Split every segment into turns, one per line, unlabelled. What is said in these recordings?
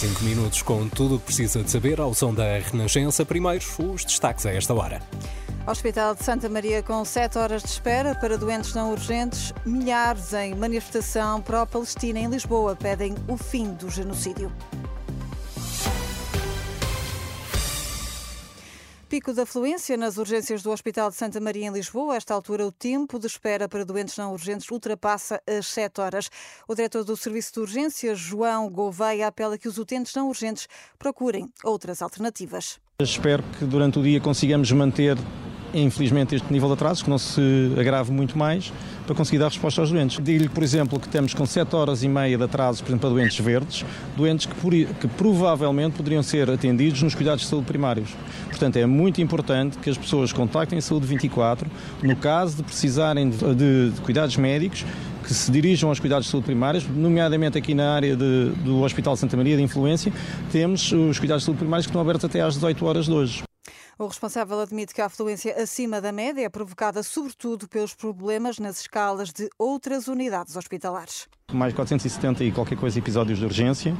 Cinco minutos com tudo o que precisa de saber ao som da Renascença. Primeiro, os destaques a esta hora.
Hospital de Santa Maria com sete horas de espera para doentes não urgentes. Milhares em manifestação pró-Palestina em Lisboa pedem o fim do genocídio. Pico da afluência nas urgências do Hospital de Santa Maria em Lisboa. A esta altura, o tempo de espera para doentes não urgentes ultrapassa as 7 horas. O diretor do Serviço de Urgências, João Gouveia, apela que os utentes não urgentes procurem outras alternativas.
Espero que durante o dia consigamos manter infelizmente, este nível de atrasos, que não se agrave muito mais, para conseguir dar resposta aos doentes. Digo-lhe, por exemplo, que temos com 7 horas e meia de atrasos, por exemplo, para doentes verdes, doentes que, por, que provavelmente poderiam ser atendidos nos cuidados de saúde primários. Portanto, é muito importante que as pessoas contactem a Saúde 24, no caso de precisarem de, de, cuidados médicos, que se dirijam aos cuidados de saúde primários, nomeadamente aqui na área de, do Hospital Santa Maria de Influência, temos os cuidados de saúde primários que estão abertos até às 18 horas de hoje.
O responsável admite que a afluência acima da média é provocada sobretudo pelos problemas nas escalas de outras unidades hospitalares.
Mais 470 e qualquer coisa episódios de urgência,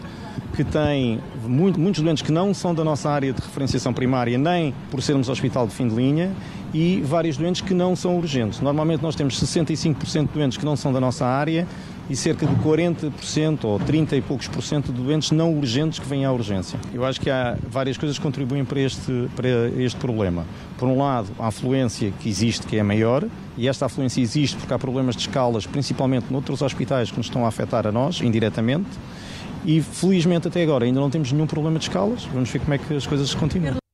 que tem muito, muitos doentes que não são da nossa área de referenciação primária, nem por sermos hospital de fim de linha, e vários doentes que não são urgentes. Normalmente nós temos 65% de doentes que não são da nossa área e cerca de 40% ou 30 e poucos por cento de doentes não urgentes que vêm à urgência. Eu acho que há várias coisas que contribuem para este, para este problema. Por um lado, a afluência que existe, que é maior, e esta afluência existe porque há problemas de escalas, principalmente noutros hospitais que nos estão a afetar a nós, indiretamente. E felizmente até agora ainda não temos nenhum problema de escalas. Vamos ver como é que as coisas continuam.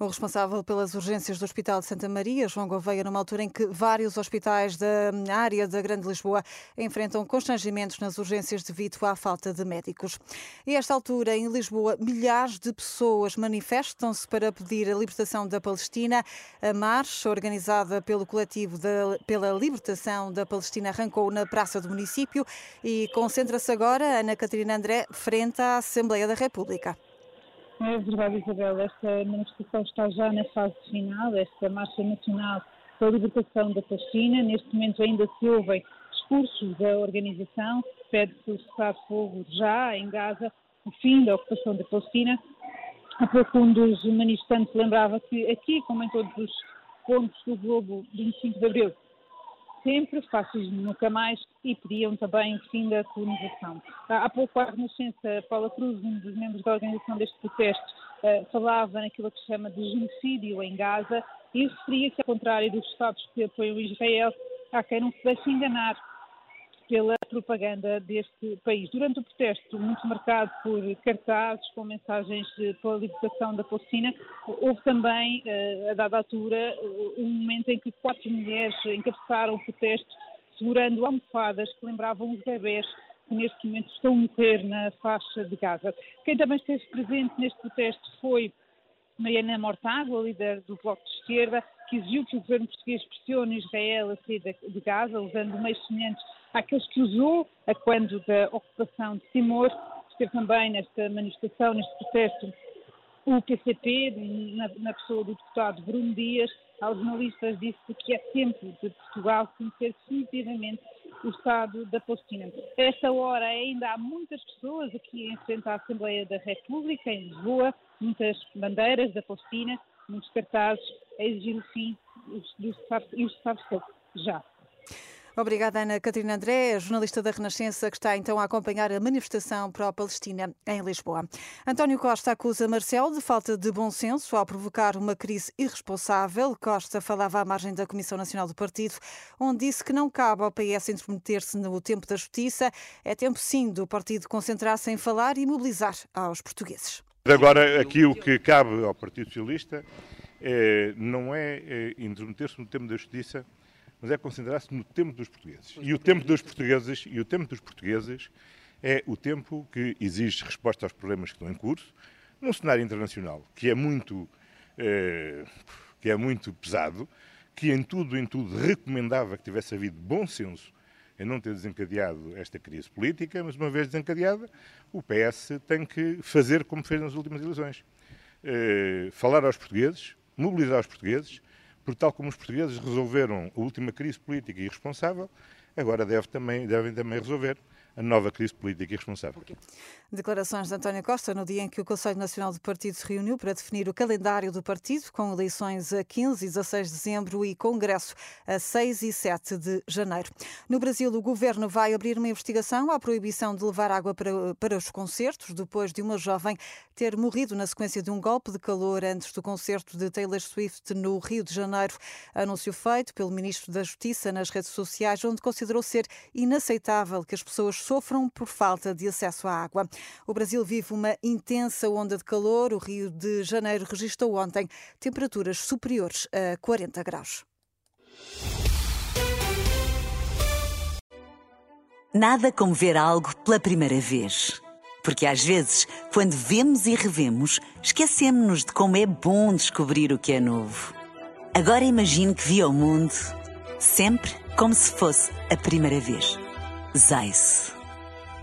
O responsável pelas urgências do Hospital de Santa Maria, João Gouveia, numa altura em que vários hospitais da área da Grande Lisboa enfrentam constrangimentos nas urgências devido à falta de médicos. E a esta altura, em Lisboa, milhares de pessoas manifestam-se para pedir a libertação da Palestina. A marcha, organizada pelo coletivo pela libertação da Palestina, arrancou na Praça do Município e concentra-se agora, Ana Catarina André, frente à Assembleia da República.
É verdade, Isabel. Esta manifestação está já na fase final, esta Marcha Nacional pela Libertação da Palestina. Neste momento ainda se ouvem discursos da organização, pede-se o cessar-fogo já em Gaza, o fim da ocupação da Palestina. Há pouco um dos manifestantes lembrava que aqui, como em todos os pontos do globo 25 de Abril, sempre, fascismo nunca mais, e pediam também o fim da colonização. Há pouco a Renascença, Paula Cruz, um dos membros da organização deste protesto, eh, falava naquilo que se chama de genocídio em Gaza e referia que, ao contrário dos Estados que apoiam Israel, há quem não se deixe enganar pela propaganda deste país. Durante o protesto, muito marcado por cartazes com mensagens pela libertação da Palestina, houve também, eh, a dada altura, um momento em que quatro mulheres encabeçaram o protesto segurando almofadas que lembravam os bebés que neste momento estão a morrer na faixa de Gaza. Quem também esteve presente neste protesto foi Mariana Mortágua, líder do Bloco de Esquerda, que exigiu que o governo português pressione Israel a sair de Gaza, usando meios semelhantes àqueles que usou a quando da ocupação de Timor. Esteve também nesta manifestação, neste protesto, o PCP, na, na pessoa do deputado Bruno Dias, aos jornalistas disse que é tempo de Portugal conhecer definitivamente o Estado da Palestina. A esta hora ainda há muitas pessoas aqui em frente à Assembleia da República, em Lisboa, muitas bandeiras da Palestina, muitos cartazes a exigir o fim do cessar-fogo já.
Obrigada, Ana Catarina André, jornalista da Renascença, que está então a acompanhar a manifestação pró-Palestina em Lisboa. António Costa acusa Marcel de falta de bom senso ao provocar uma crise irresponsável. Costa falava à margem da Comissão Nacional do Partido, onde disse que não cabe ao PS intrometer-se no tempo da justiça. É tempo, sim, do partido concentrar-se em falar e mobilizar aos portugueses.
Agora, aqui o que cabe ao Partido Socialista é, não é, é intrometer-se no tema da justiça, mas é concentrar-se no tempo dos portugueses. E o tempo dos portugueses, e o tempo dos portugueses é o tempo que exige resposta aos problemas que estão em curso, num cenário internacional que é muito, eh, que é muito pesado, que em tudo, em tudo recomendava que tivesse havido bom senso em não ter desencadeado esta crise política, mas uma vez desencadeada, o PS tem que fazer como fez nas últimas eleições. Eh, falar aos portugueses, mobilizar os portugueses, porque tal como os portugueses resolveram a última crise política irresponsável, agora deve também, devem também resolver a nova crise política irresponsável.
Declarações de António Costa no dia em que o Conselho Nacional do Partido se reuniu para definir o calendário do partido, com eleições a 15 e 16 de dezembro e congresso a 6 e 7 de janeiro. No Brasil, o governo vai abrir uma investigação à proibição de levar água para, para os concertos, depois de uma jovem ter morrido na sequência de um golpe de calor antes do concerto de Taylor Swift no Rio de Janeiro. Anúncio feito pelo Ministro da Justiça nas redes sociais, onde considerou ser inaceitável que as pessoas sofram por falta de acesso à água. O Brasil vive uma intensa onda de calor. O Rio de Janeiro registrou ontem temperaturas superiores a 40 graus.
Nada como ver algo pela primeira vez. Porque às vezes, quando vemos e revemos, esquecemos-nos de como é bom descobrir o que é novo. Agora imagine que viu o mundo sempre como se fosse a primeira vez. Zais.